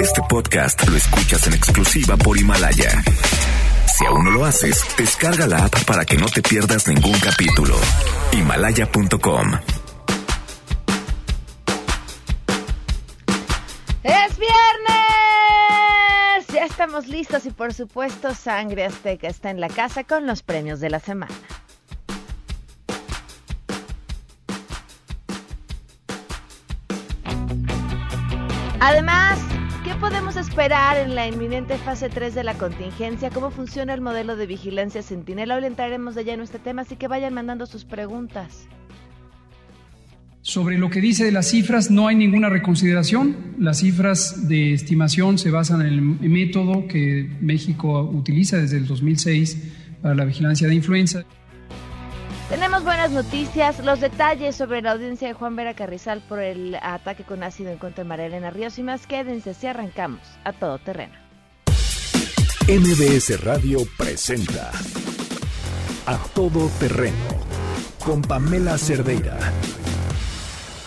Este podcast lo escuchas en exclusiva por Himalaya. Si aún no lo haces, descarga la app para que no te pierdas ningún capítulo. Himalaya.com ¡Es viernes! Ya estamos listos y por supuesto Sangre Azteca está en la casa con los premios de la semana. Además, ¿qué podemos esperar en la inminente fase 3 de la contingencia? ¿Cómo funciona el modelo de vigilancia Centinela? Hoy entraremos de lleno en este tema, así que vayan mandando sus preguntas. Sobre lo que dice de las cifras, no hay ninguna reconsideración. Las cifras de estimación se basan en el método que México utiliza desde el 2006 para la vigilancia de influenza. Tenemos buenas noticias, los detalles sobre la audiencia de Juan Vera Carrizal por el ataque con ácido en contra de María Elena Ríos y más quédense si arrancamos a todo terreno. MBS Radio presenta A Todo Terreno con Pamela Cerdeira.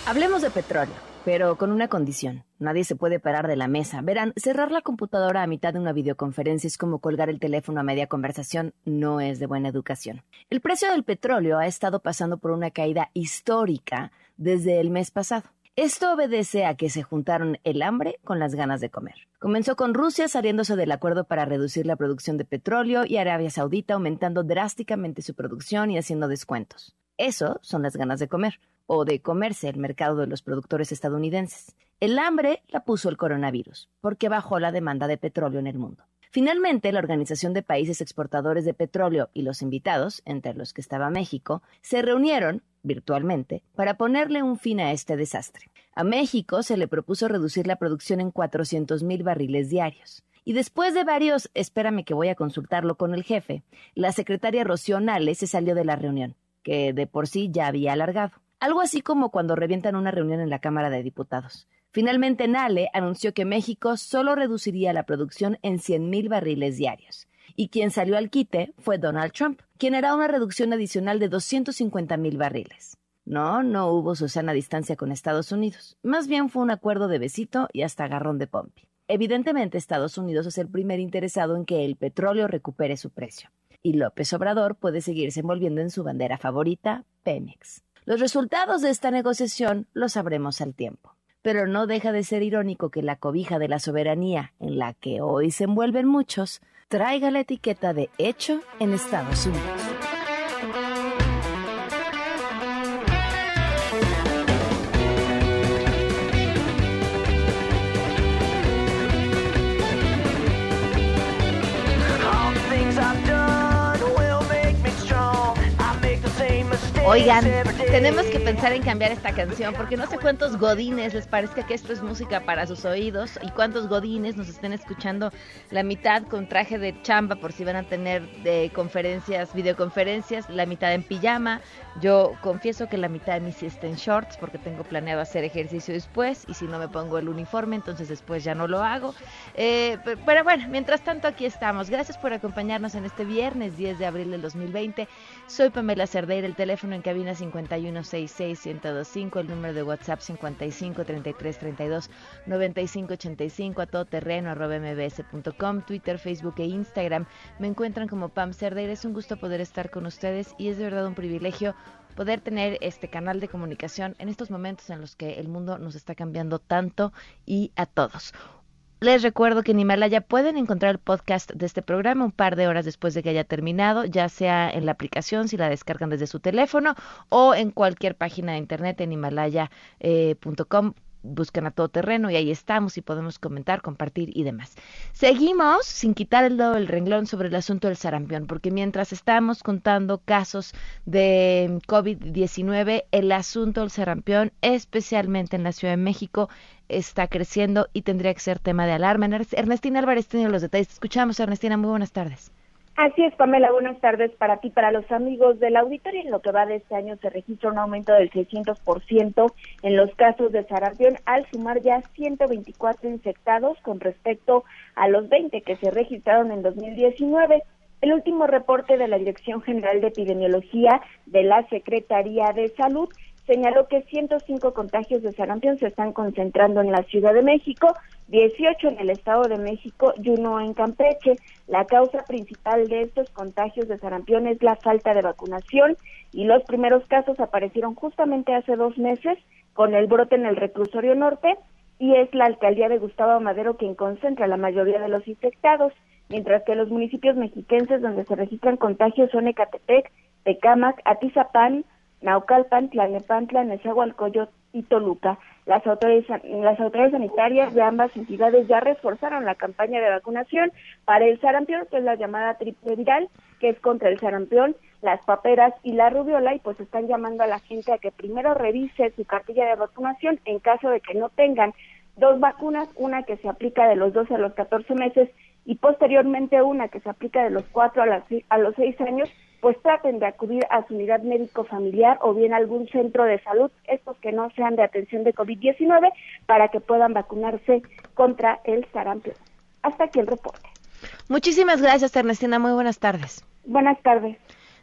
Hablemos de petróleo pero con una condición. Nadie se puede parar de la mesa. Verán, cerrar la computadora a mitad de una videoconferencia es como colgar el teléfono a media conversación. No es de buena educación. El precio del petróleo ha estado pasando por una caída histórica desde el mes pasado. Esto obedece a que se juntaron el hambre con las ganas de comer. Comenzó con Rusia saliéndose del acuerdo para reducir la producción de petróleo y Arabia Saudita aumentando drásticamente su producción y haciendo descuentos. Eso son las ganas de comer o de comerse el mercado de los productores estadounidenses. El hambre la puso el coronavirus, porque bajó la demanda de petróleo en el mundo. Finalmente, la Organización de Países Exportadores de Petróleo y los invitados, entre los que estaba México, se reunieron virtualmente para ponerle un fin a este desastre. A México se le propuso reducir la producción en 400 mil barriles diarios. Y después de varios, espérame que voy a consultarlo con el jefe, la secretaria Rocío Nale se salió de la reunión, que de por sí ya había alargado. Algo así como cuando revientan una reunión en la Cámara de Diputados. Finalmente, Nale anunció que México solo reduciría la producción en 100.000 barriles diarios. Y quien salió al quite fue Donald Trump, quien hará una reducción adicional de 250.000 barriles. No, no hubo Susana distancia con Estados Unidos. Más bien fue un acuerdo de besito y hasta agarrón de pompi. Evidentemente, Estados Unidos es el primer interesado en que el petróleo recupere su precio. Y López Obrador puede seguirse envolviendo en su bandera favorita, Pemex. Los resultados de esta negociación los sabremos al tiempo. Pero no deja de ser irónico que la cobija de la soberanía en la que hoy se envuelven muchos traiga la etiqueta de hecho en Estados Unidos. Oigan, tenemos que pensar en cambiar esta canción porque no sé cuántos godines les parezca que esto es música para sus oídos y cuántos godines nos estén escuchando la mitad con traje de chamba por si van a tener de conferencias, videoconferencias, la mitad en pijama. Yo confieso que la mitad de mí sí está en shorts porque tengo planeado hacer ejercicio después y si no me pongo el uniforme entonces después ya no lo hago. Eh, pero bueno, mientras tanto aquí estamos. Gracias por acompañarnos en este viernes 10 de abril del 2020. Soy Pamela Cerdeira, el teléfono en cabina 5166125, el número de WhatsApp 5533329585, a todo terreno arroba mbs.com, Twitter, Facebook e Instagram. Me encuentran como Pam Cerdeira. Es un gusto poder estar con ustedes y es de verdad un privilegio poder tener este canal de comunicación en estos momentos en los que el mundo nos está cambiando tanto y a todos. Les recuerdo que en Himalaya pueden encontrar el podcast de este programa un par de horas después de que haya terminado, ya sea en la aplicación si la descargan desde su teléfono o en cualquier página de internet en himalaya.com buscan a todo terreno y ahí estamos y podemos comentar, compartir y demás. Seguimos sin quitar el dedo del renglón sobre el asunto del sarampión, porque mientras estamos contando casos de COVID-19, el asunto del sarampión, especialmente en la Ciudad de México, está creciendo y tendría que ser tema de alarma. Ernestina Álvarez tiene los detalles. escuchamos, Ernestina. Muy buenas tardes. Así es, Pamela. Buenas tardes para ti, para los amigos del auditorio. En lo que va de este año se registra un aumento del 600% en los casos de sarampión, al sumar ya 124 infectados con respecto a los 20 que se registraron en 2019. El último reporte de la Dirección General de Epidemiología de la Secretaría de Salud señaló que 105 contagios de sarampión se están concentrando en la Ciudad de México, 18 en el Estado de México y uno en Campeche. La causa principal de estos contagios de sarampión es la falta de vacunación y los primeros casos aparecieron justamente hace dos meses con el brote en el reclusorio norte y es la alcaldía de Gustavo Madero quien concentra la mayoría de los infectados, mientras que los municipios mexiquenses donde se registran contagios son Ecatepec, Tecámac, Atizapán, Naucalpan, Tlalnepantla, Nezahualcóyotl y Toluca. Las autoridades, las autoridades sanitarias de ambas entidades ya reforzaron la campaña de vacunación para el sarampión, que es la llamada triple viral, que es contra el sarampión, las paperas y la rubiola, y pues están llamando a la gente a que primero revise su cartilla de vacunación en caso de que no tengan dos vacunas, una que se aplica de los 12 a los 14 meses y posteriormente una que se aplica de los 4 a, a los 6 años, pues traten de acudir a su unidad médico familiar o bien a algún centro de salud, estos que no sean de atención de COVID-19, para que puedan vacunarse contra el sarampión. Hasta aquí el reporte. Muchísimas gracias, Ernestina. Muy buenas tardes. Buenas tardes.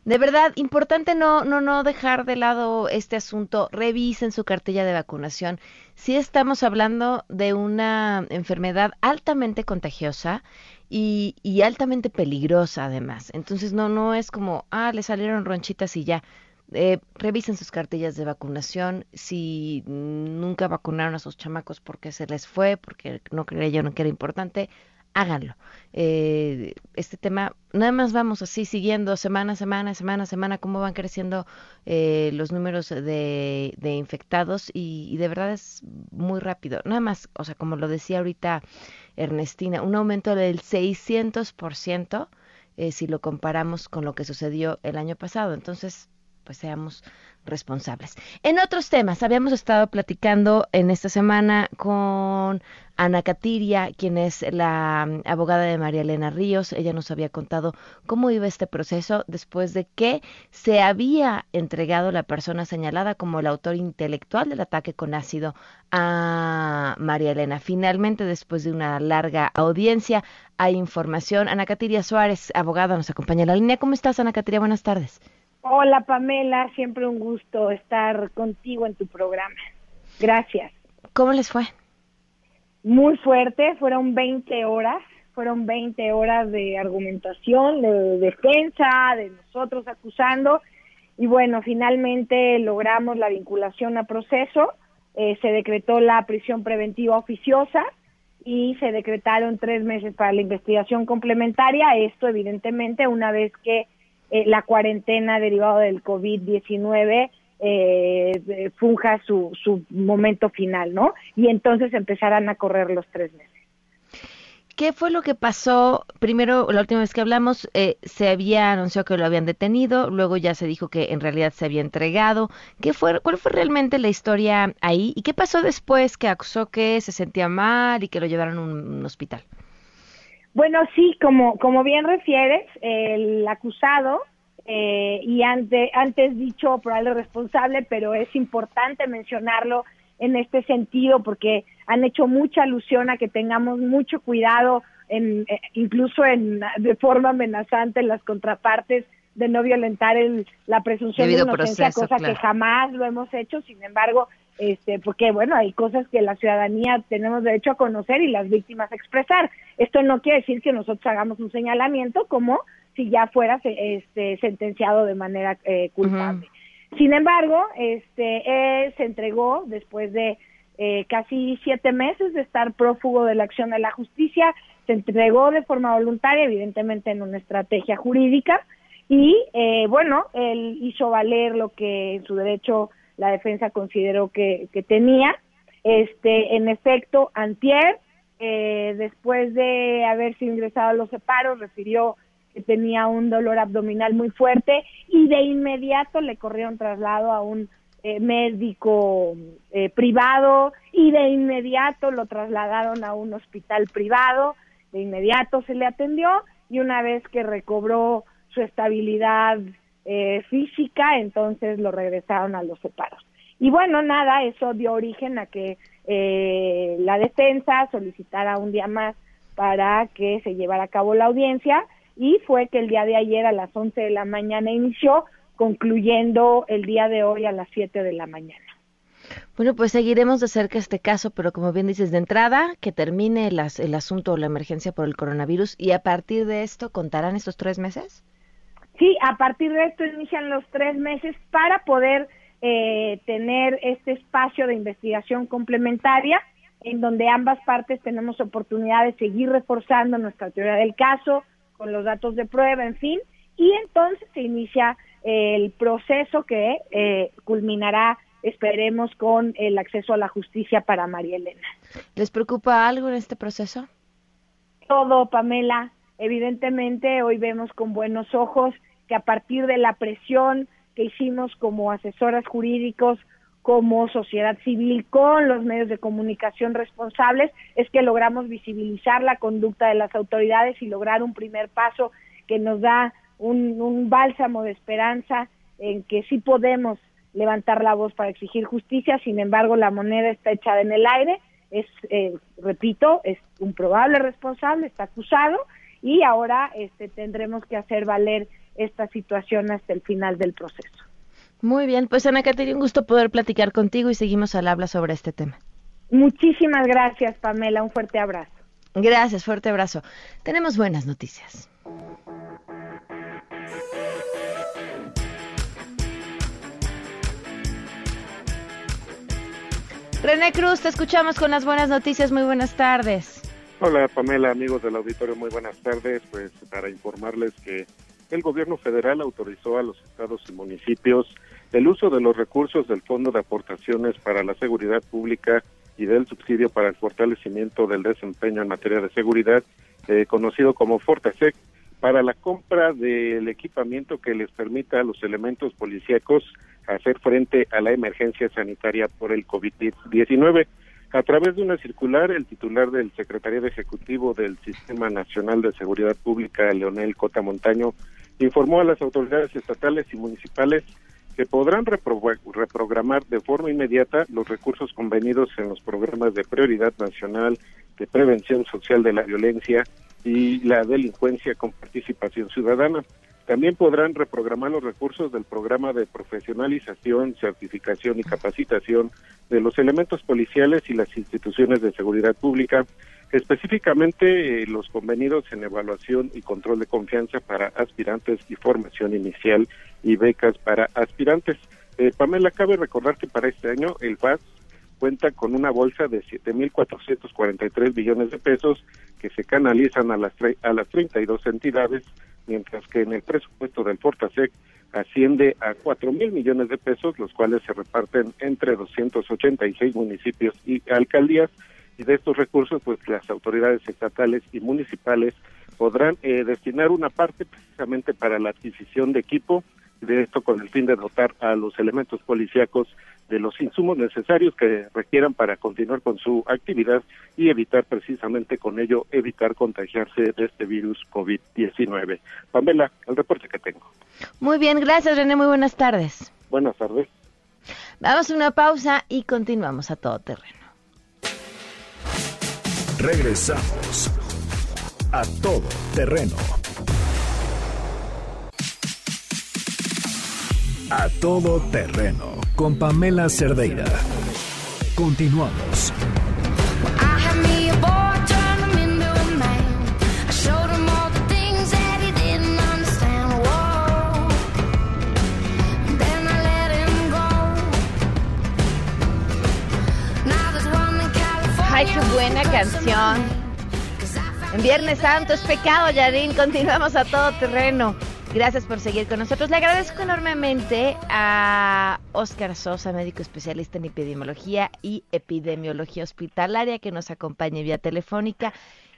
De verdad, importante no, no, no dejar de lado este asunto. Revisen su cartilla de vacunación. Si estamos hablando de una enfermedad altamente contagiosa y, y altamente peligrosa además. Entonces no, no es como, ah, le salieron ronchitas y ya. Eh, revisen sus cartillas de vacunación. Si nunca vacunaron a sus chamacos porque se les fue, porque no creyeron que era importante, háganlo. Eh, este tema, nada más vamos así siguiendo semana a semana, semana a semana, cómo van creciendo eh, los números de, de infectados y, y, de verdad es muy rápido. Nada más, o sea, como lo decía ahorita Ernestina, un aumento del 600% eh, si lo comparamos con lo que sucedió el año pasado. Entonces, pues seamos responsables. En otros temas, habíamos estado platicando en esta semana con Ana Catiria, quien es la mm, abogada de María Elena Ríos. Ella nos había contado cómo iba este proceso después de que se había entregado la persona señalada como el autor intelectual del ataque con ácido a María Elena. Finalmente, después de una larga audiencia, hay información. Ana Catiria Suárez, abogada, nos acompaña en la línea. ¿Cómo estás, Ana Catiria? Buenas tardes. Hola Pamela, siempre un gusto estar contigo en tu programa. Gracias. ¿Cómo les fue? Muy fuerte, fueron 20 horas, fueron 20 horas de argumentación, de defensa, de nosotros acusando y bueno, finalmente logramos la vinculación a proceso, eh, se decretó la prisión preventiva oficiosa y se decretaron tres meses para la investigación complementaria, esto evidentemente una vez que eh, la cuarentena derivada del COVID-19 eh, funja su, su momento final, ¿no? Y entonces empezarán a correr los tres meses. ¿Qué fue lo que pasó? Primero, la última vez que hablamos, eh, se había anunciado que lo habían detenido, luego ya se dijo que en realidad se había entregado. ¿Qué fue, ¿Cuál fue realmente la historia ahí? ¿Y qué pasó después que acusó que se sentía mal y que lo llevaron a un hospital? Bueno, sí, como, como bien refieres, el acusado, eh, y ante, antes dicho por el responsable, pero es importante mencionarlo en este sentido porque han hecho mucha alusión a que tengamos mucho cuidado, en, eh, incluso en, de forma amenazante en las contrapartes de no violentar el, la presunción de inocencia, cosa que jamás lo hemos hecho. Sin embargo, este, porque bueno, hay cosas que la ciudadanía tenemos derecho a conocer y las víctimas a expresar. Esto no quiere decir que nosotros hagamos un señalamiento como si ya fuera este, sentenciado de manera eh, culpable. Sin embargo, este, se entregó después de eh, casi siete meses de estar prófugo de la acción de la justicia, se entregó de forma voluntaria, evidentemente en una estrategia jurídica, y eh, bueno, él hizo valer lo que en su derecho la defensa consideró que, que tenía. Este, en efecto, Antier, eh, después de haberse ingresado a los separos, refirió que tenía un dolor abdominal muy fuerte y de inmediato le corrieron traslado a un eh, médico eh, privado y de inmediato lo trasladaron a un hospital privado, de inmediato se le atendió y una vez que recobró su estabilidad eh, física, entonces lo regresaron a los separos. Y bueno, nada, eso dio origen a que eh, la defensa solicitara un día más para que se llevara a cabo la audiencia y fue que el día de ayer a las 11 de la mañana inició concluyendo el día de hoy a las 7 de la mañana. Bueno, pues seguiremos de cerca este caso, pero como bien dices, de entrada, que termine el asunto o la emergencia por el coronavirus y a partir de esto, ¿contarán estos tres meses? Sí, a partir de esto inician los tres meses para poder eh, tener este espacio de investigación complementaria en donde ambas partes tenemos oportunidad de seguir reforzando nuestra teoría del caso con los datos de prueba, en fin, y entonces se inicia el proceso que eh, culminará, esperemos, con el acceso a la justicia para María Elena. ¿Les preocupa algo en este proceso? Todo, Pamela. Evidentemente, hoy vemos con buenos ojos que a partir de la presión que hicimos como asesoras jurídicos, como sociedad civil, con los medios de comunicación responsables, es que logramos visibilizar la conducta de las autoridades y lograr un primer paso que nos da un, bálsamo de esperanza en que sí podemos levantar la voz para exigir justicia, sin embargo la moneda está echada en el aire, es, eh, repito, es un probable responsable, está acusado y ahora este, tendremos que hacer valer esta situación hasta el final del proceso. Muy bien, pues Ana Caterina, un gusto poder platicar contigo y seguimos al habla sobre este tema. Muchísimas gracias, Pamela. Un fuerte abrazo. Gracias, fuerte abrazo. Tenemos buenas noticias. René Cruz, te escuchamos con las buenas noticias. Muy buenas tardes. Hola Pamela, amigos del auditorio, muy buenas tardes. Pues para informarles que el gobierno federal autorizó a los estados y municipios el uso de los recursos del Fondo de Aportaciones para la Seguridad Pública y del subsidio para el fortalecimiento del desempeño en materia de seguridad, eh, conocido como Fortasec, para la compra del equipamiento que les permita a los elementos policíacos hacer frente a la emergencia sanitaria por el COVID-19. A través de una circular, el titular del Secretario Ejecutivo del Sistema Nacional de Seguridad Pública, Leonel Cota Montaño, informó a las autoridades estatales y municipales que podrán reprogramar de forma inmediata los recursos convenidos en los programas de prioridad nacional de prevención social de la violencia y la delincuencia con participación ciudadana. También podrán reprogramar los recursos del programa de profesionalización, certificación y capacitación de los elementos policiales y las instituciones de seguridad pública, específicamente eh, los convenidos en evaluación y control de confianza para aspirantes y formación inicial y becas para aspirantes. Eh, Pamela, cabe recordar que para este año el FAS cuenta con una bolsa de 7.443 billones de pesos que se canalizan a las, a las 32 entidades mientras que en el presupuesto del Fortasec asciende a cuatro mil millones de pesos, los cuales se reparten entre 286 municipios y alcaldías. Y de estos recursos, pues las autoridades estatales y municipales podrán eh, destinar una parte precisamente para la adquisición de equipo, de esto con el fin de dotar a los elementos policíacos de los insumos necesarios que requieran para continuar con su actividad y evitar precisamente con ello evitar contagiarse de este virus COVID-19. Pamela, el reporte que tengo. Muy bien, gracias René, muy buenas tardes. Buenas tardes. Vamos a una pausa y continuamos a todo terreno. Regresamos a todo terreno. A todo terreno con Pamela Cerdeira. Continuamos. Ay, qué buena canción. En Viernes Santo es pecado, Yarín. Continuamos a todo terreno. Gracias por seguir con nosotros. Le agradezco enormemente a Oscar Sosa, médico especialista en epidemiología y epidemiología hospitalaria, que nos acompaña vía telefónica.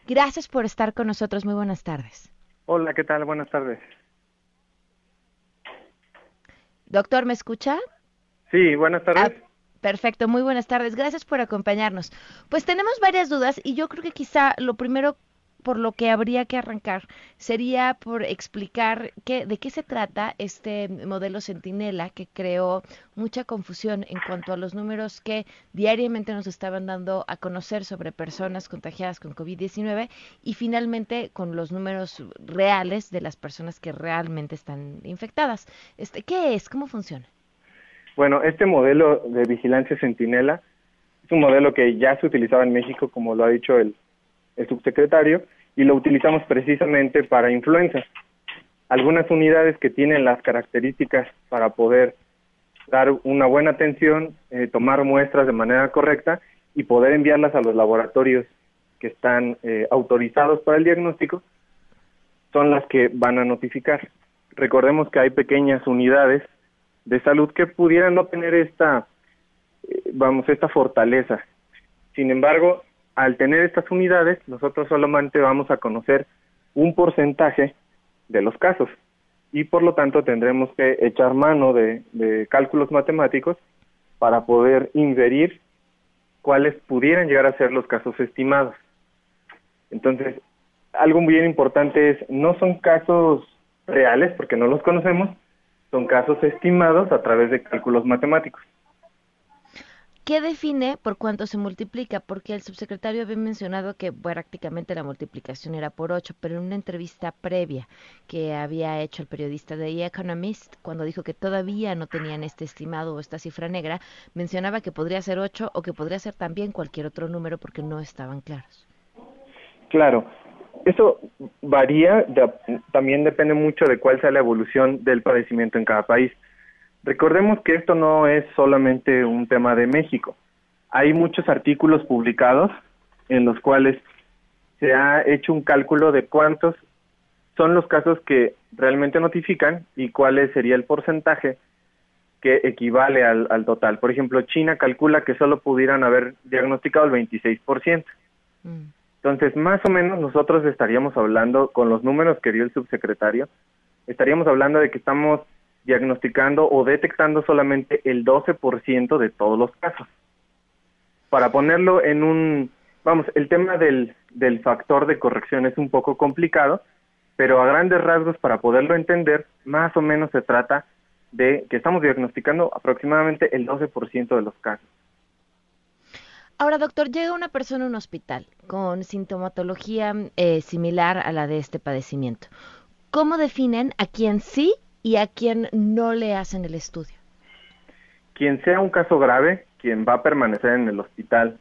Gracias por estar con nosotros. Muy buenas tardes. Hola, ¿qué tal? Buenas tardes. Doctor, ¿me escucha? Sí, buenas tardes. Ah, perfecto, muy buenas tardes. Gracias por acompañarnos. Pues tenemos varias dudas y yo creo que quizá lo primero por lo que habría que arrancar sería por explicar qué, de qué se trata este modelo Centinela que creó mucha confusión en cuanto a los números que diariamente nos estaban dando a conocer sobre personas contagiadas con COVID-19 y finalmente con los números reales de las personas que realmente están infectadas. Este, ¿Qué es? ¿Cómo funciona? Bueno, este modelo de vigilancia Centinela es un modelo que ya se utilizaba en México, como lo ha dicho el, el subsecretario, y lo utilizamos precisamente para influenza. Algunas unidades que tienen las características para poder dar una buena atención, eh, tomar muestras de manera correcta y poder enviarlas a los laboratorios que están eh, autorizados para el diagnóstico, son las que van a notificar. Recordemos que hay pequeñas unidades de salud que pudieran no tener esta, eh, vamos, esta fortaleza. Sin embargo, al tener estas unidades, nosotros solamente vamos a conocer un porcentaje de los casos y por lo tanto tendremos que echar mano de, cálculos matemáticos para poder inferir cuáles pudieran llegar a ser los casos estimados. Entonces, algo muy importante es, no son casos reales porque no los conocemos, son casos estimados a través de cálculos matemáticos. ¿Qué define por cuánto se multiplica? Porque el subsecretario había mencionado que prácticamente la multiplicación era por 8, pero en una entrevista previa que había hecho el periodista de The Economist, cuando dijo que todavía no tenían este estimado o esta cifra negra, mencionaba que podría ser 8 o que podría ser también cualquier otro número porque no estaban claros. Claro, eso varía, también depende mucho de cuál sea la evolución del padecimiento en cada país. Recordemos que esto no es solamente un tema de México. Hay muchos artículos publicados en los cuales se ha hecho un cálculo de cuántos son los casos que realmente notifican y cuál sería el porcentaje que equivale al, total. Por ejemplo, China calcula que solo pudieran haber diagnosticado el 26%. Mm. Entonces, más o menos nosotros estaríamos hablando, con los números que dio el subsecretario, estaríamos hablando de que estamos diagnosticando o detectando solamente el 12% de todos los casos. Para ponerlo en un, vamos, el tema del, del factor de corrección es un poco complicado, pero a grandes rasgos para poderlo entender, más o menos se trata de que estamos diagnosticando aproximadamente el 12% de los casos. Ahora, doctor, llega una persona a un hospital con sintomatología eh, similar a la de este padecimiento. ¿Cómo definen a quién sí y a quien no le hacen el estudio? Quien sea un caso grave, quien va a permanecer en el hospital,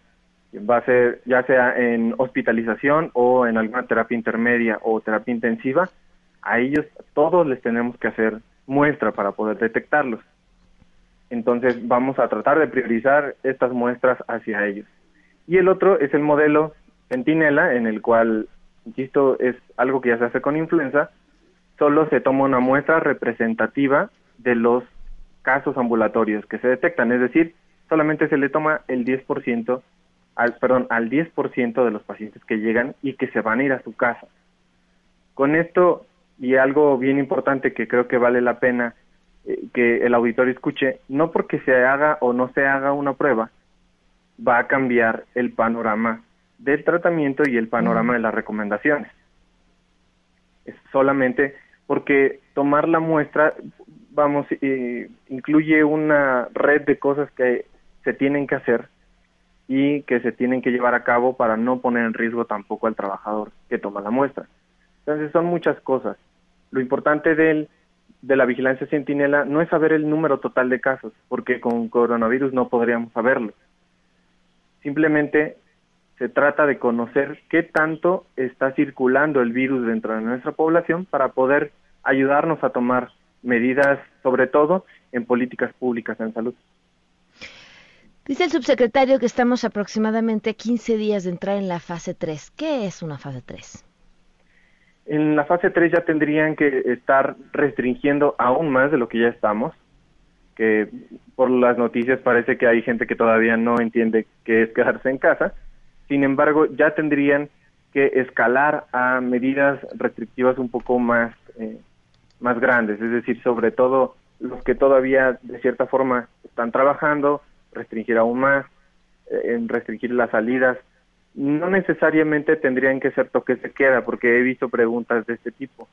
quien va a ser ya sea en hospitalización o en alguna terapia intermedia o terapia intensiva, a ellos todos les tenemos que hacer muestra para poder detectarlos. Entonces vamos a tratar de priorizar estas muestras hacia ellos. Y el otro es el modelo Centinela, en el cual, insisto, es algo que ya se hace con influenza, solo se toma una muestra representativa de los casos ambulatorios que se detectan, es decir, solamente se le toma el 10%, al, perdón, al 10% de los pacientes que llegan y que se van a ir a su casa. Con esto, y algo bien importante que creo que vale la pena eh, que el auditorio escuche, no porque se haga o no se haga una prueba, va a cambiar el panorama del tratamiento y el panorama de las recomendaciones. Es solamente porque tomar la muestra, vamos, incluye una red de cosas que se tienen que hacer y que se tienen que llevar a cabo para no poner en riesgo tampoco al trabajador que toma la muestra. Entonces son muchas cosas. Lo importante del, de la vigilancia centinela no es saber el número total de casos, porque con coronavirus no podríamos saberlo. Simplemente se trata de conocer qué tanto está circulando el virus dentro de nuestra población para poder ayudarnos a tomar medidas, sobre todo en políticas públicas en salud. Dice el subsecretario que estamos aproximadamente 15 días de entrar en la fase 3. ¿Qué es una fase 3? En la fase 3 ya tendrían que estar restringiendo aún más de lo que ya estamos, que por las noticias parece que hay gente que todavía no entiende qué es quedarse en casa. Sin embargo, ya tendrían que escalar a medidas restrictivas un poco más, eh, más grandes, es decir, sobre todo los que todavía de cierta forma están trabajando, restringir aún más, eh, restringir las salidas no necesariamente tendrían que ser toques de queda, porque he visto preguntas de este tipo.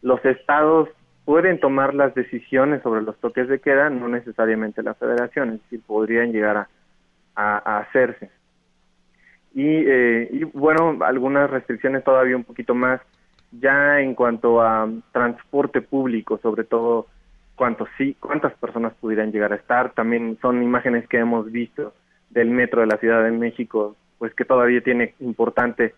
Los estados pueden tomar las decisiones sobre los toques de queda, no necesariamente la federación, es decir, podrían llegar a, hacerse. Eh, y, bueno, algunas restricciones todavía un poquito más, ya en cuanto a transporte público, sobre todo cuántos sí, cuántas personas pudieran llegar a estar, también son imágenes que hemos visto del metro de la Ciudad de México, pues que todavía tiene importante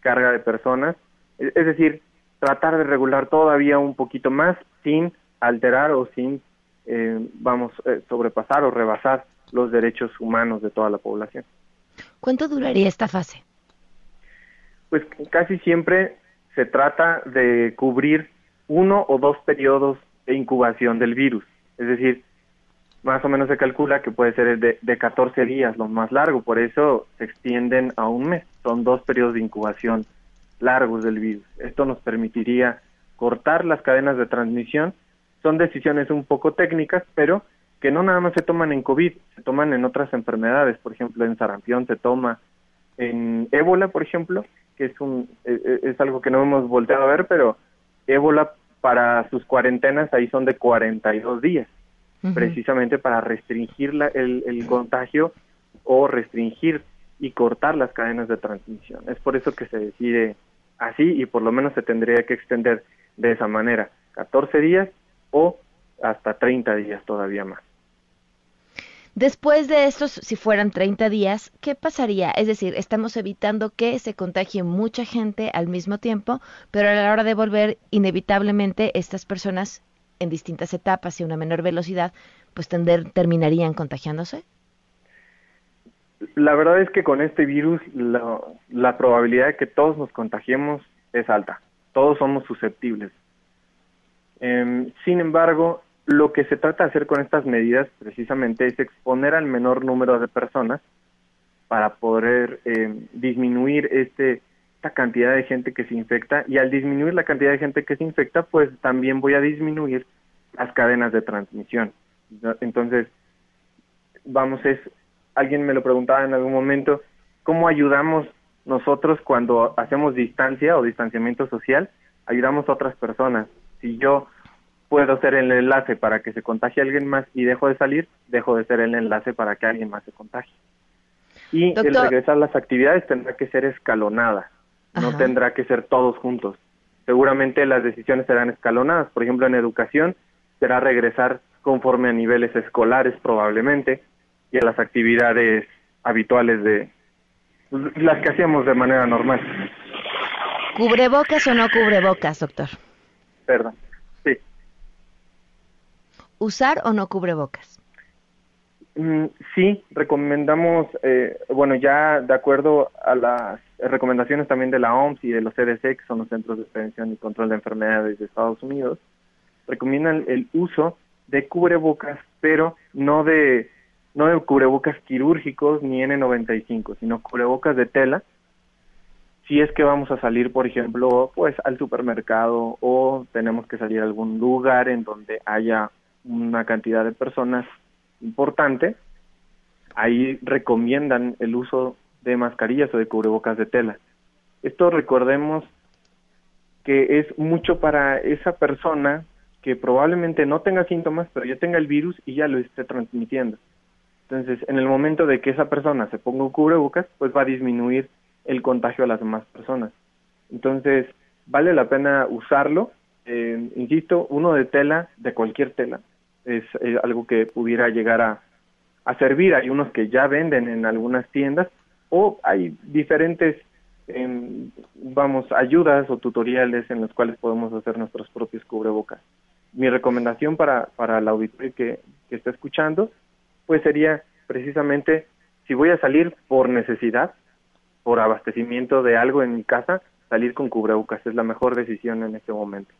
carga de personas, es decir, tratar de regular todavía un poquito más sin alterar o sin, eh, vamos, eh, sobrepasar o rebasar los derechos humanos de toda la población. ¿Cuánto duraría esta fase? Pues casi siempre se trata de cubrir uno o dos periodos de incubación del virus. Es decir, más o menos se calcula que puede ser de, de 14 días, lo más largo, por eso se extienden a un mes. Son dos periodos de incubación largos del virus. Esto nos permitiría cortar las cadenas de transmisión. Son decisiones un poco técnicas, pero que no nada más se toman en COVID, se toman en otras enfermedades, por ejemplo, en sarampión se toma, en ébola, por ejemplo, que es un e, e, es algo que no hemos volteado a ver, pero ébola para sus cuarentenas ahí son de 42 días, precisamente para restringir la, el, el contagio o restringir y cortar las cadenas de transmisión. Es por eso que se decide así y por lo menos se tendría que extender de esa manera, 14 días o hasta 30 días todavía más. Después de estos, si fueran 30 días, ¿qué pasaría? Es decir, estamos evitando que se contagie mucha gente al mismo tiempo, pero a la hora de volver, inevitablemente estas personas en distintas etapas y a una menor velocidad, pues terminarían contagiándose. La verdad es que con este virus la, probabilidad de que todos nos contagiemos es alta. Todos somos susceptibles. Em, sin embargo, lo que se trata de hacer con estas medidas precisamente es exponer al menor número de personas para poder em, disminuir este, esta cantidad de gente que se infecta y al disminuir la cantidad de gente que se infecta, pues también voy a disminuir las cadenas de transmisión. Entonces, vamos, es alguien me lo preguntaba en algún momento, ¿cómo ayudamos nosotros cuando hacemos distancia o distanciamiento social? Ayudamos a otras personas. Si yo puedo ser el enlace para que se contagie alguien más y dejo de salir, dejo de ser el enlace para que alguien más se contagie. Y el regresar a las actividades tendrá que ser escalonada, no tendrá que ser todos juntos. Seguramente las decisiones serán escalonadas. Por ejemplo, en educación será regresar conforme a niveles escolares probablemente, y a las actividades habituales de las que hacíamos de manera normal. ¿Cubrebocas o no cubrebocas, doctor? Perdón. ¿Usar o no cubrebocas? Mm, sí, recomendamos, eh, bueno, ya de acuerdo a las recomendaciones también de la OMS y de los CDC, que son los Centros de Prevención y Control de Enfermedades de Estados Unidos, recomiendan el uso de cubrebocas, pero no de no de cubrebocas quirúrgicos ni N95, sino cubrebocas de tela. Si es que vamos a salir, por ejemplo, pues al supermercado o tenemos que salir a algún lugar en donde haya una cantidad de personas importante, ahí recomiendan el uso de mascarillas o de cubrebocas de tela. Esto recordemos que es mucho para esa persona que probablemente no tenga síntomas, pero ya tenga el virus y ya lo esté transmitiendo. Entonces, en el momento de que esa persona se ponga un cubrebocas, pues va a disminuir el contagio a las demás personas. Entonces, vale la pena usarlo. Eh, insisto, uno de tela, de cualquier tela, es algo que pudiera llegar a, a, servir. Hay unos que ya venden en algunas tiendas o hay diferentes, em, vamos, ayudas o tutoriales en los cuales podemos hacer nuestros propios cubrebocas. Mi recomendación para, para la auditoría que, que está escuchando pues sería precisamente si voy a salir por necesidad, por abastecimiento de algo en mi casa, salir con cubrebocas es la mejor decisión en este momento.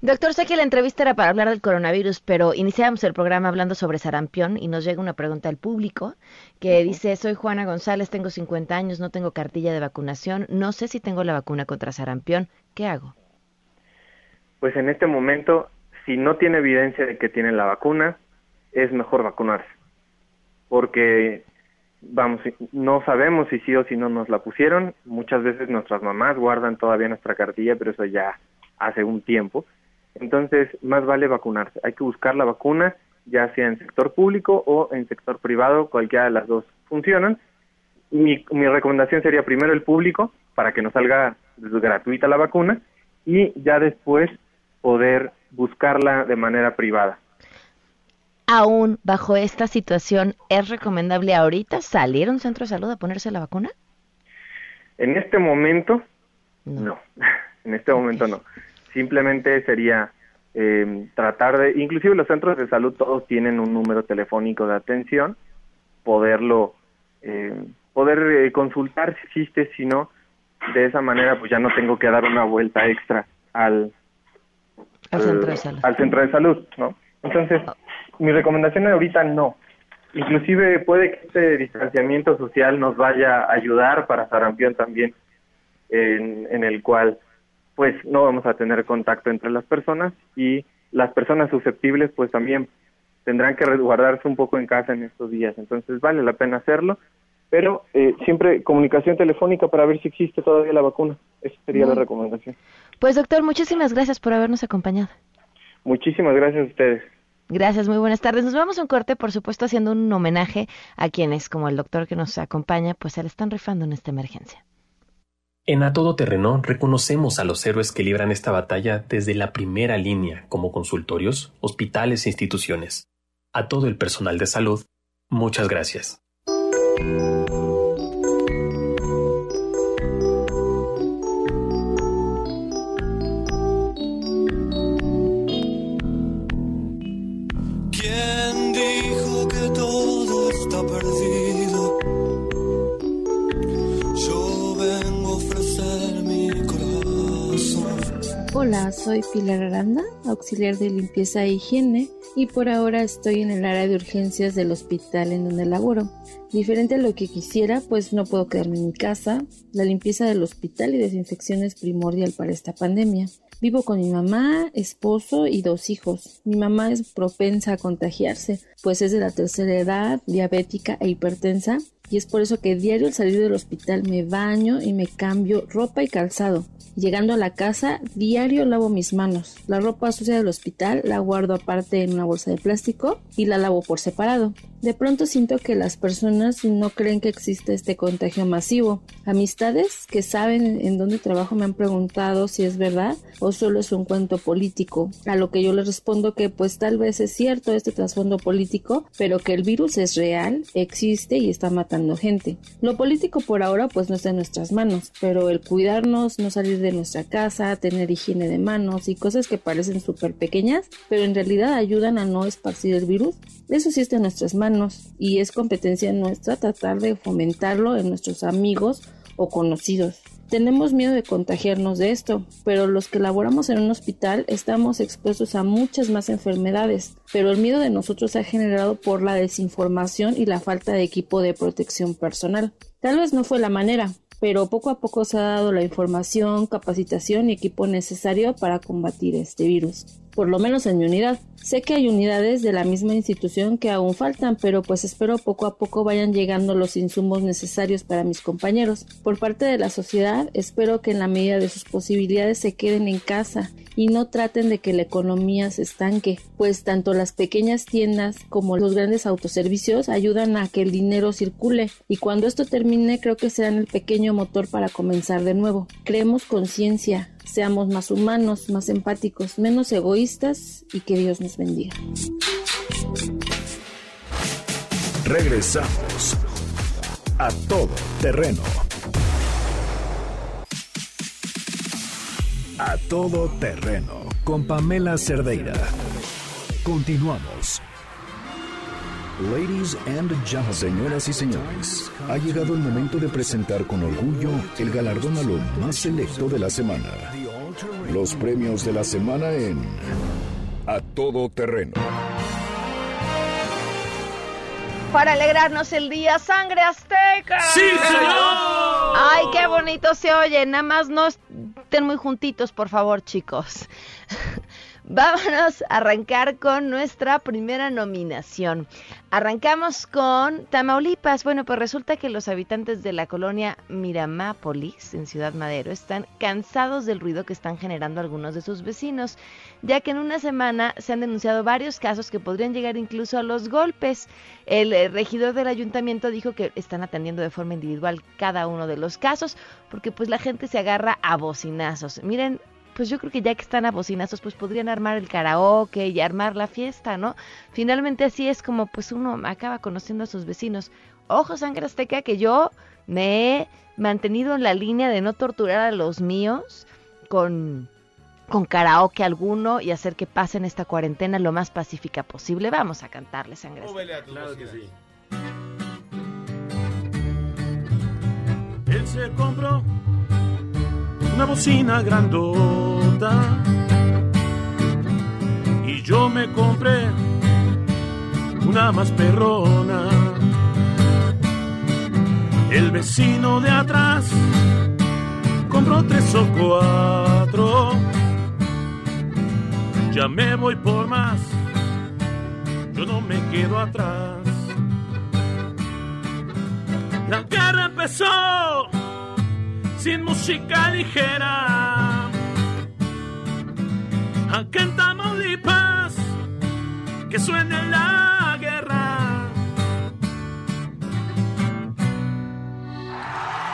Doctor, sé que la entrevista era para hablar del coronavirus, pero iniciamos el programa hablando sobre sarampión y nos llega una pregunta al público que dice, soy Juana González, tengo 50 años, no tengo cartilla de vacunación, no sé si tengo la vacuna contra sarampión, ¿qué hago? Pues en este momento, si no tiene evidencia de que tiene la vacuna, es mejor vacunarse, porque vamos, no sabemos si sí o si no nos la pusieron. Muchas veces nuestras mamás guardan todavía nuestra cartilla, pero eso ya hace un tiempo. Entonces, más vale vacunarse. Hay que buscar la vacuna, ya sea en sector público o en sector privado, cualquiera de las dos funcionan. Mi, mi recomendación sería primero el público, para que nos salga gratuita la vacuna, y ya después poder buscarla de manera privada aún bajo esta situación, ¿es recomendable ahorita salir a un centro de salud a ponerse la vacuna? En este momento, no. en este momento no. Simplemente sería eh, tratar de, inclusive los centros de salud todos tienen un número telefónico de atención, poderlo, eh, poder eh, consultar si existe, si no, de esa manera pues ya no tengo que dar una vuelta extra al, al, centro de salud. Al centro de salud, ¿no? Entonces, oh mi recomendación ahorita no. Inclusive puede que este distanciamiento social nos vaya a ayudar para sarampión también, en, el cual pues no vamos a tener contacto entre las personas y las personas susceptibles pues también tendrán que resguardarse un poco en casa en estos días. Entonces vale la pena hacerlo, pero eh, siempre comunicación telefónica para ver si existe todavía la vacuna. Esa sería la recomendación. Pues doctor, muchísimas gracias por habernos acompañado. Muchísimas gracias a ustedes. Gracias, muy buenas tardes. Nos vamos a un corte, por supuesto, haciendo un homenaje a quienes, como el doctor que nos acompaña, pues se le están rifando en esta emergencia. En A Todo Terreno reconocemos a los héroes que libran esta batalla desde la primera línea, como consultorios, hospitales e instituciones. A todo el personal de salud, muchas gracias. Soy Pilar Aranda, auxiliar de limpieza e higiene, y por ahora estoy en el área de urgencias del hospital en donde laboro. Diferente a lo que quisiera, pues no puedo quedarme en mi casa. La limpieza del hospital y desinfección es primordial para esta pandemia. Vivo con mi mamá, esposo y dos hijos. Mi mamá es propensa a contagiarse, pues es de la tercera edad, diabética e hipertensa, y es por eso que diario al salir del hospital me baño y me cambio ropa y calzado. Llegando a la casa, diario lavo mis manos. La ropa sucia del hospital la guardo aparte en una bolsa de plástico y la lavo por separado. De pronto siento que las personas no creen que existe este contagio masivo. Amistades que saben en dónde trabajo me han preguntado si es verdad o solo es un cuento político, a lo que yo les respondo que pues tal vez es cierto este trasfondo político, pero que el virus es real, existe y está matando gente. Lo político por ahora pues no está en nuestras manos, pero el cuidarnos, no salir de nuestra casa, tener higiene de manos y cosas que parecen súper pequeñas, pero en realidad ayudan a no esparcir el virus, eso sí está en nuestras manos y es competencia nuestra tratar de fomentarlo en nuestros amigos o conocidos. Tenemos miedo de contagiarnos de esto, pero los que laboramos en un hospital estamos expuestos a muchas más enfermedades, pero el miedo de nosotros se ha generado por la desinformación y la falta de equipo de protección personal. Tal vez no fue la manera, pero poco a poco se ha dado la información, capacitación y equipo necesario para combatir este virus por lo menos en mi unidad. Sé que hay unidades de la misma institución que aún faltan, pero pues espero poco a poco vayan llegando los insumos necesarios para mis compañeros. Por parte de la sociedad, espero que en la medida de sus posibilidades se queden en casa y no traten de que la economía se estanque, pues tanto las pequeñas tiendas como los grandes autoservicios ayudan a que el dinero circule y cuando esto termine creo que serán el pequeño motor para comenzar de nuevo. Creemos conciencia, seamos más humanos, más empáticos, menos egoístas y que Dios nos bendiga. Regresamos a todo terreno. A todo terreno con Pamela Cerdeira. Continuamos. Ladies and gentlemen, señoras y señores, ha llegado el momento de presentar con orgullo el galardón a lo más selecto de la semana. Los premios de la semana en A Todo Terreno. Para alegrarnos el día, sangre azteca. ¡Sí, señor! Ay, qué bonito se oye. Nada más no estén muy juntitos, por favor, chicos. Vámonos a arrancar con nuestra primera nominación. Arrancamos con Tamaulipas. Bueno, pues resulta que los habitantes de la colonia Miramápolis, en Ciudad Madero, están cansados del ruido que están generando algunos de sus vecinos, ya que en una semana se han denunciado varios casos que podrían llegar incluso a los golpes. El eh, regidor del ayuntamiento dijo que están atendiendo de forma individual cada uno de los casos, porque pues la gente se agarra a bocinazos. Miren, pues yo creo que ya que están a bocinazos, pues podrían armar el karaoke y armar la fiesta, ¿no? Finalmente así es como pues uno acaba conociendo a sus vecinos. Ojo, sangre azteca, que yo me he mantenido en la línea de no torturar a los míos con con karaoke alguno y hacer que pasen esta cuarentena lo más pacífica posible. Vamos a cantarle sangre. Azteca. Claro que sí. Él se compró una bocina grandota. Y yo me compré una más perrona. El vecino de atrás compró tres o cuatro. Ya me voy por más, yo no me quedo atrás. La guerra empezó sin música ligera. Acá en Tamaulipas, que suene la guerra.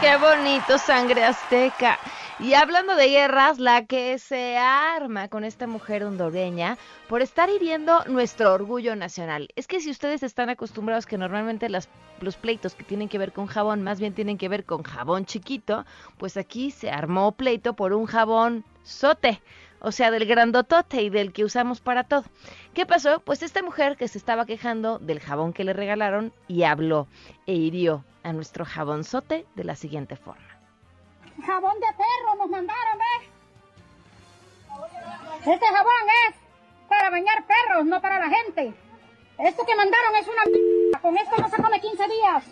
Qué bonito, sangre azteca. Y hablando de guerras, la que se arma con esta mujer hondureña por estar hiriendo nuestro orgullo nacional. Es que si ustedes están acostumbrados que normalmente las, los pleitos que tienen que ver con jabón más bien tienen que ver con jabón chiquito, pues aquí se armó pleito por un jabón sote o sea, del grandotote y del que usamos para todo. ¿Qué pasó? Pues esta mujer que se estaba quejando del jabón que le regalaron y habló e hirió a nuestro jabonzote de la siguiente forma. Jabón de perro nos mandaron, ¿ves? Este jabón es para bañar perros, no para la gente. Esto que mandaron es una m... Con esto no se come 15 días.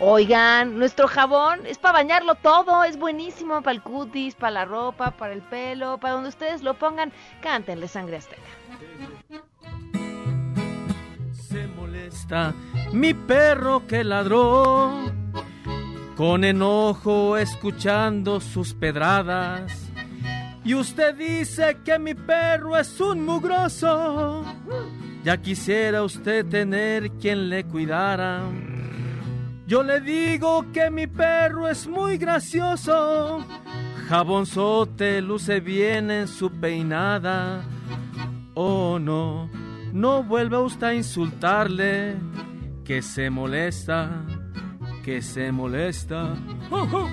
Oigan, nuestro jabón es para bañarlo todo, es buenísimo para el cutis, para la ropa, para el pelo, para donde ustedes lo pongan. Cántenle sangre azteca. Se molesta mi perro que ladró, con enojo escuchando sus pedradas. Y usted dice que mi perro es un mugroso. Ya quisiera usted tener quien le cuidara. Yo le digo que mi perro es muy gracioso. Jabonzote luce bien en su peinada. Oh no, no vuelva usted a insultarle. Que se molesta, que se molesta. ¡Oh, oh!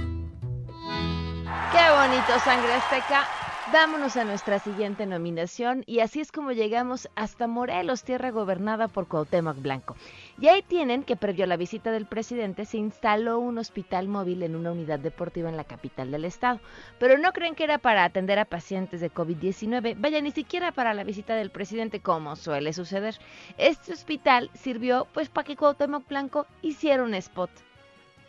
Qué bonito, sangre azteca. Vámonos a nuestra siguiente nominación y así es como llegamos hasta Morelos, tierra gobernada por Cuauhtémoc Blanco. Y ahí tienen que previo a la visita del presidente se instaló un hospital móvil en una unidad deportiva en la capital del estado. Pero no creen que era para atender a pacientes de COVID-19, vaya, ni siquiera para la visita del presidente como suele suceder. Este hospital sirvió pues para que Cuauhtémoc Blanco hiciera un spot.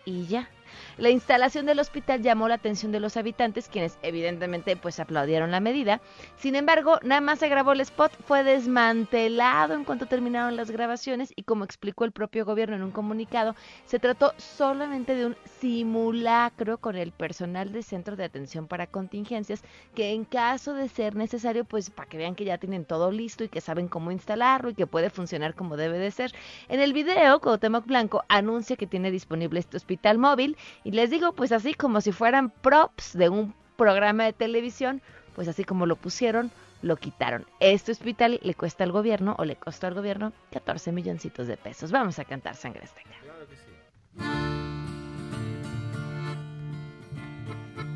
Y ya. La instalación del hospital llamó la atención de los habitantes, quienes evidentemente pues aplaudieron la medida. Sin embargo, nada más se grabó el spot, fue desmantelado en cuanto terminaron las grabaciones y como explicó el propio gobierno en un comunicado, se trató solamente de un simulacro con el personal de centro de atención para contingencias que en caso de ser necesario, pues para que vean que ya tienen todo listo y que saben cómo instalarlo y que puede funcionar como debe de ser. En el video, Cuauhtémoc Blanco anuncia que tiene disponible este hospital móvil y les digo, pues así como si fueran props de un programa de televisión, pues así como lo pusieron, lo quitaron. Este hospital le cuesta al gobierno, o le costó al gobierno, 14 milloncitos de pesos. Vamos a cantar Sangre Azteca.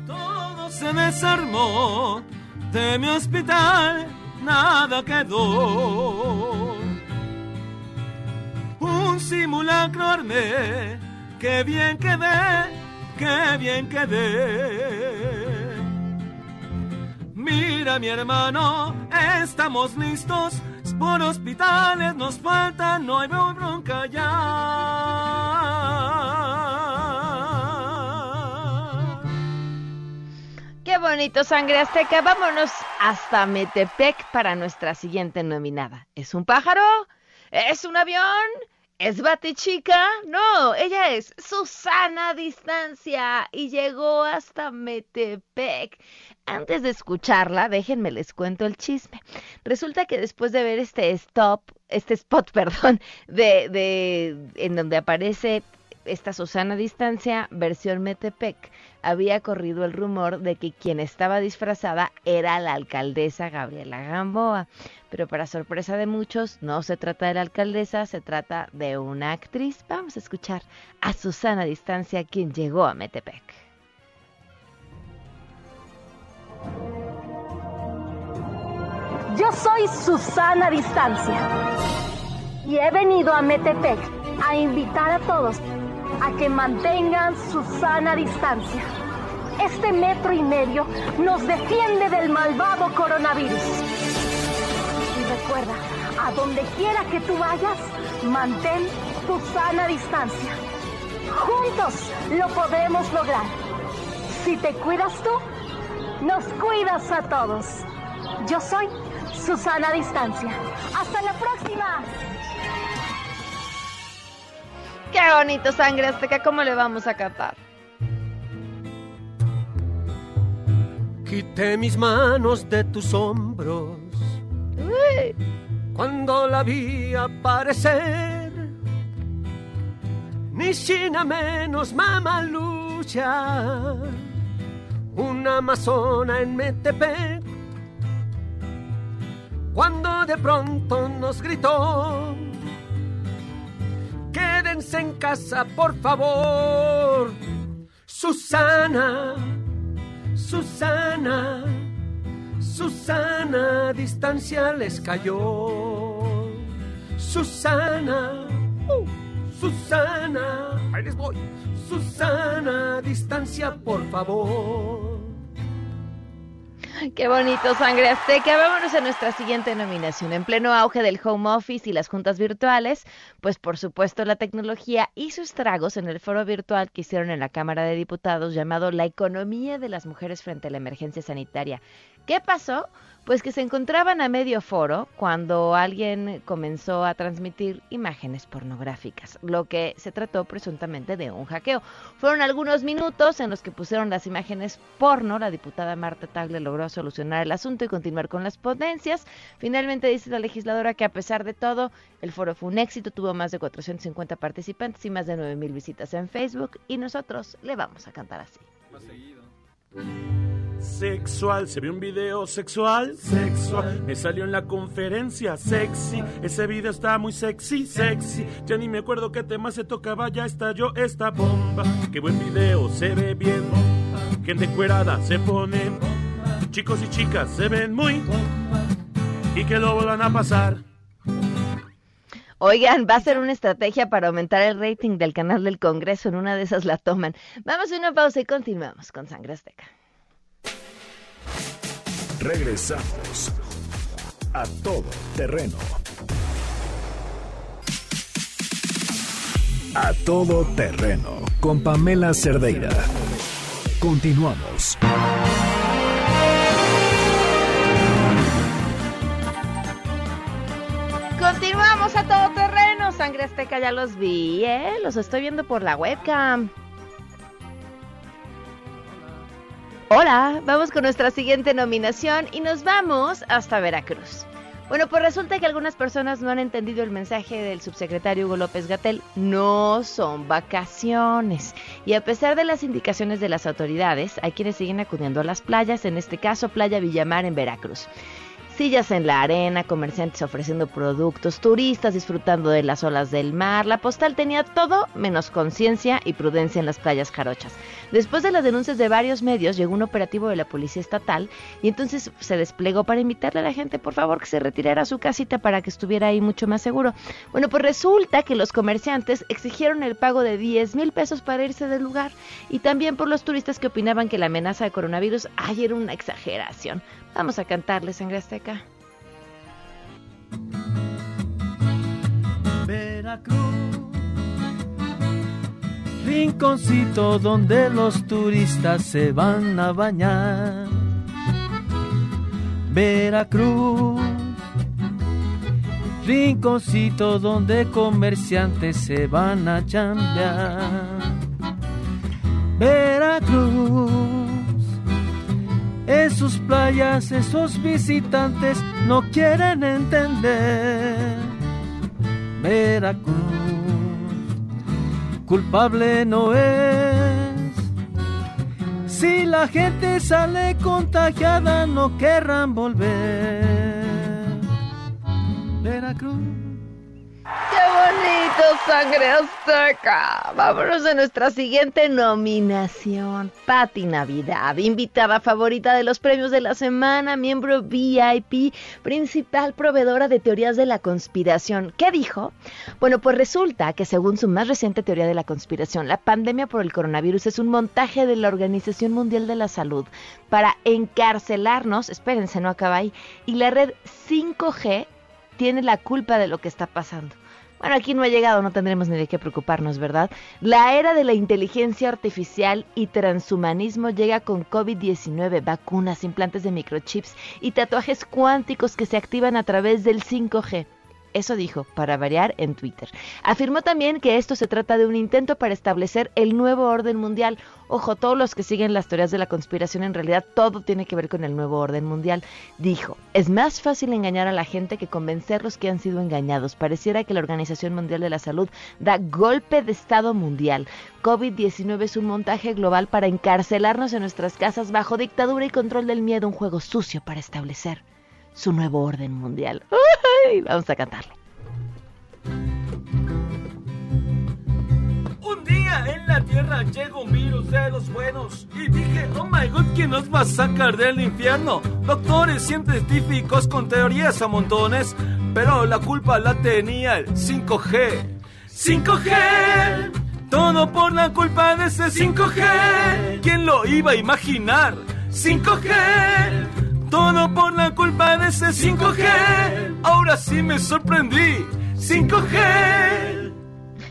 Todo se desarmó de mi hospital, nada quedó. Un simulacro armé, que bien quedé, que bien quedé. Mira mi hermano, estamos listos, por hospitales nos falta, no hay bronca ya. Qué bonito, sangre azteca. Vámonos hasta Metepec para nuestra siguiente nominada. ¿Es un pájaro? ¿Es un avión? ¿Es Batichica? No, ella es Susana Distancia y llegó hasta Metepec. Antes de escucharla, déjenme les cuento el chisme. Resulta que después de ver este stop, este spot, perdón, de, de en donde aparece esta Susana Distancia, versión Metepec, había corrido el rumor de que quien estaba disfrazada era la alcaldesa Gabriela Gamboa. Pero para sorpresa de muchos, no se trata de la alcaldesa, se trata de una actriz. Vamos a escuchar a Susana Distancia, quien llegó a Metepec. Yo soy Susana Distancia y he venido a Metepec a invitar a todos a que mantengan su sana distancia. Este metro y medio nos defiende del malvado coronavirus. Y recuerda, a donde quiera que tú vayas, mantén tu sana distancia. Juntos lo podemos lograr. Si te cuidas tú, nos cuidas a todos. Yo soy Susana Distancia. Hasta la próxima. Qué bonito sangre azteca, ¿cómo le vamos a cantar? Quité mis manos de tus hombros cuando la vi aparecer. Ni China menos mamalucha, una amazona en Metepec. Cuando de pronto nos gritó En casa, por favor. Susana, Susana, Susana, distancia les cayó. Susana, uh, Susana, ahí les voy. Susana, distancia, por favor. Qué bonito, sangre azteca. Vámonos a nuestra siguiente nominación. En pleno auge del home office y las juntas virtuales, pues por supuesto la tecnología hizo estragos en el foro virtual que hicieron en la Cámara de Diputados llamado La economía de las mujeres frente a la emergencia sanitaria. ¿Qué pasó? Pues que se encontraban a medio foro cuando alguien comenzó a transmitir imágenes pornográficas, lo que se trató presuntamente de un hackeo. Fueron algunos minutos en los que pusieron las imágenes porno, la diputada Marta Tagle logró solucionar el asunto y continuar con las ponencias. Finalmente dice la legisladora que a pesar de todo, el foro fue un éxito, tuvo más de 450 participantes y más de 9.000 visitas en Facebook y nosotros le vamos a cantar así. Sexual, se ve un video sexual, sexual. Me salió en la conferencia, sexy. Ese video está muy sexy, sexy. Ya ni me acuerdo qué tema se tocaba, ya estalló esta bomba. Qué buen video, se ve bien. Gente cuerada se pone. Chicos y chicas se ven muy. Y que lo vuelvan a pasar. Oigan, va a ser una estrategia para aumentar el rating del canal del Congreso. En una de esas la toman. Vamos a una pausa y continuamos con Sangre Azteca. Regresamos a todo terreno. A todo terreno con Pamela Cerdeira. Continuamos. Continuamos a todo terreno. Sangre Azteca ya los vi, ¿eh? Los estoy viendo por la webcam. Hola, vamos con nuestra siguiente nominación y nos vamos hasta Veracruz. Bueno, pues resulta que algunas personas no han entendido el mensaje del subsecretario Hugo López Gatel. No son vacaciones. Y a pesar de las indicaciones de las autoridades, hay quienes siguen acudiendo a las playas, en este caso Playa Villamar en Veracruz sillas en la arena, comerciantes ofreciendo productos, turistas disfrutando de las olas del mar. La postal tenía todo menos conciencia y prudencia en las playas jarochas. Después de las denuncias de varios medios, llegó un operativo de la Policía Estatal y entonces se desplegó para invitarle a la gente, por favor, que se retirara a su casita para que estuviera ahí mucho más seguro. Bueno, pues resulta que los comerciantes exigieron el pago de 10 mil pesos para irse del lugar y también por los turistas que opinaban que la amenaza de coronavirus ay, era una exageración. Vamos a cantarle Sangre Azteca. Veracruz, rinconcito donde los turistas se van a bañar. Veracruz, rinconcito donde comerciantes se van a chambear. Veracruz, en sus playas esos visitantes no quieren entender. Veracruz, culpable no es si la gente sale contagiada, no querrán volver. Veracruz. ¡Qué bonito, sangre azteca! Vámonos a nuestra siguiente nominación. Patti Navidad, invitada favorita de los premios de la semana, miembro VIP, principal proveedora de teorías de la conspiración. ¿Qué dijo? Bueno, pues resulta que según su más reciente teoría de la conspiración, la pandemia por el coronavirus es un montaje de la Organización Mundial de la Salud para encarcelarnos, espérense, no acaba ahí, y la red 5G tiene la culpa de lo que está pasando. Bueno, aquí no ha llegado, no tendremos ni de qué preocuparnos, ¿verdad? La era de la inteligencia artificial y transhumanismo llega con COVID-19, vacunas, implantes de microchips y tatuajes cuánticos que se activan a través del 5G. Eso dijo, para variar, en Twitter. Afirmó también que esto se trata de un intento para establecer el nuevo orden mundial. Ojo, todos los que siguen las teorías de la conspiración, en realidad todo tiene que ver con el nuevo orden mundial. Dijo, es más fácil engañar a la gente que convencerlos que han sido engañados. Pareciera que la Organización Mundial de la Salud da golpe de Estado mundial. COVID-19 es un montaje global para encarcelarnos en nuestras casas bajo dictadura y control del miedo, un juego sucio para establecer su nuevo orden mundial. Vamos a cantarlo. Un día en la tierra llegó un virus de los buenos y dije, oh my god, ¿quién nos va a sacar del infierno? Doctores científicos con teorías a montones, pero la culpa la tenía el 5G. 5G, todo por la culpa de ese 5G. ¿Quién lo iba a imaginar? 5G. Todo por la culpa de ese 5G. Ahora sí me sorprendí. 5G.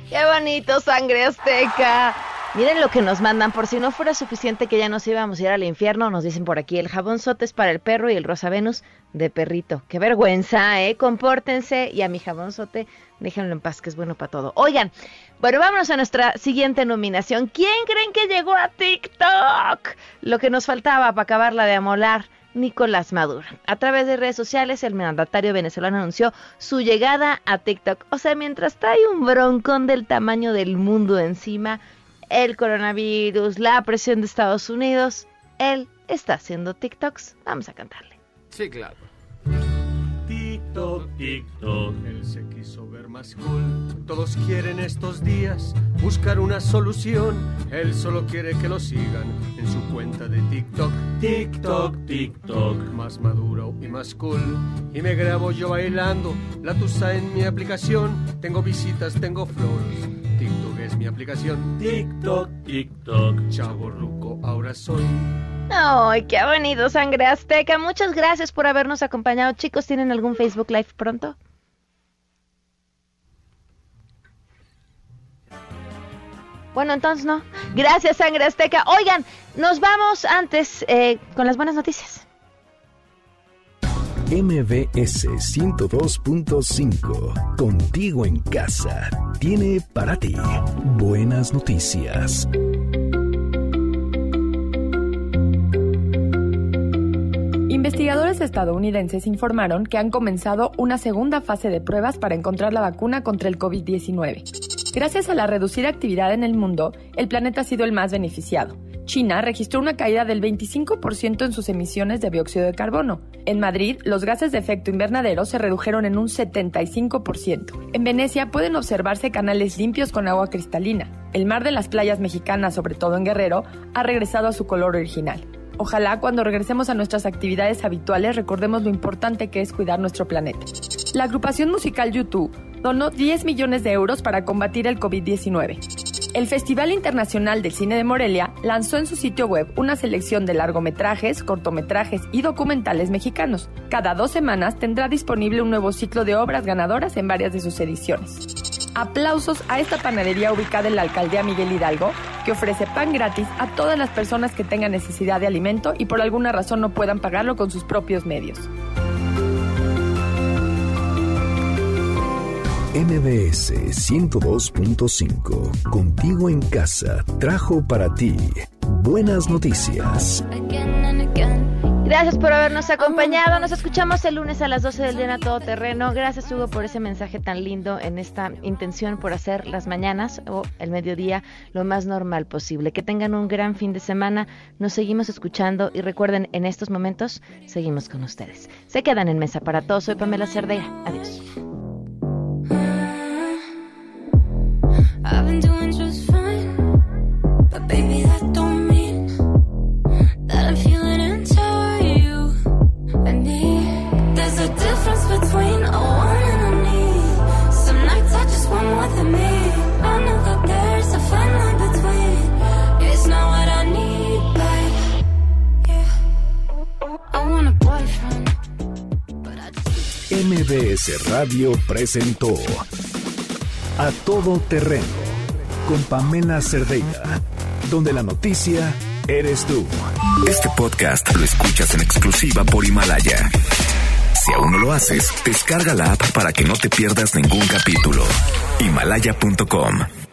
Qué bonito, sangre azteca. Miren lo que nos mandan, por si no fuera suficiente que ya nos íbamos a ir al infierno, nos dicen por aquí, el jabón es para el perro y el rosa Venus de perrito. Qué vergüenza, ¿eh? Compórtense y a mi jabón sote déjenlo en paz, que es bueno para todo. Oigan, bueno, vámonos a nuestra siguiente nominación. ¿Quién creen que llegó a TikTok? Lo que nos faltaba para acabarla de amolar. Nicolás Maduro. A través de redes sociales, el mandatario venezolano anunció su llegada a TikTok. O sea, mientras trae un broncón del tamaño del mundo encima, el coronavirus, la presión de Estados Unidos, él está haciendo TikToks. Vamos a cantarle. Sí, claro. TikTok, TikTok, él se quiso ver más cool. Todos quieren estos días buscar una solución. Él solo quiere que lo sigan en su cuenta de TikTok. TikTok, TikTok, más maduro y más cool. Y me grabo yo bailando la tusa en mi aplicación. Tengo visitas, tengo flores. TikTok es mi aplicación. TikTok, TikTok, chavo ruco, ahora soy. ¡Ay, qué bonito, sangre azteca! Muchas gracias por habernos acompañado. Chicos, ¿tienen algún Facebook Live pronto? Bueno, entonces no. Gracias, sangre azteca. Oigan, nos vamos antes eh, con las buenas noticias. MBS 102.5, contigo en casa, tiene para ti buenas noticias. Investigadores estadounidenses informaron que han comenzado una segunda fase de pruebas para encontrar la vacuna contra el COVID-19. Gracias a la reducida actividad en el mundo, el planeta ha sido el más beneficiado. China registró una caída del 25% en sus emisiones de dióxido de carbono. En Madrid, los gases de efecto invernadero se redujeron en un 75%. En Venecia pueden observarse canales limpios con agua cristalina. El mar de las playas mexicanas, sobre todo en Guerrero, ha regresado a su color original. Ojalá cuando regresemos a nuestras actividades habituales recordemos lo importante que es cuidar nuestro planeta. La agrupación musical YouTube donó 10 millones de euros para combatir el COVID-19. El Festival Internacional del Cine de Morelia lanzó en su sitio web una selección de largometrajes, cortometrajes y documentales mexicanos. Cada dos semanas tendrá disponible un nuevo ciclo de obras ganadoras en varias de sus ediciones. Aplausos a esta panadería ubicada en la alcaldía Miguel Hidalgo, que ofrece pan gratis a todas las personas que tengan necesidad de alimento y por alguna razón no puedan pagarlo con sus propios medios. MBS 102.5, contigo en casa, trajo para ti buenas noticias. Gracias por habernos acompañado. Nos escuchamos el lunes a las 12 del día en Todo Terreno. Gracias, Hugo, por ese mensaje tan lindo en esta intención por hacer las mañanas o el mediodía lo más normal posible. Que tengan un gran fin de semana. Nos seguimos escuchando y recuerden, en estos momentos seguimos con ustedes. Se quedan en mesa para todos. Soy Pamela Cerdeira. Adiós. MBS Radio presentó A Todo Terreno con Pamela Cerdeira, donde la noticia eres tú. Este podcast lo escuchas en exclusiva por Himalaya. Si aún no lo haces, descarga la app para que no te pierdas ningún capítulo. Himalaya.com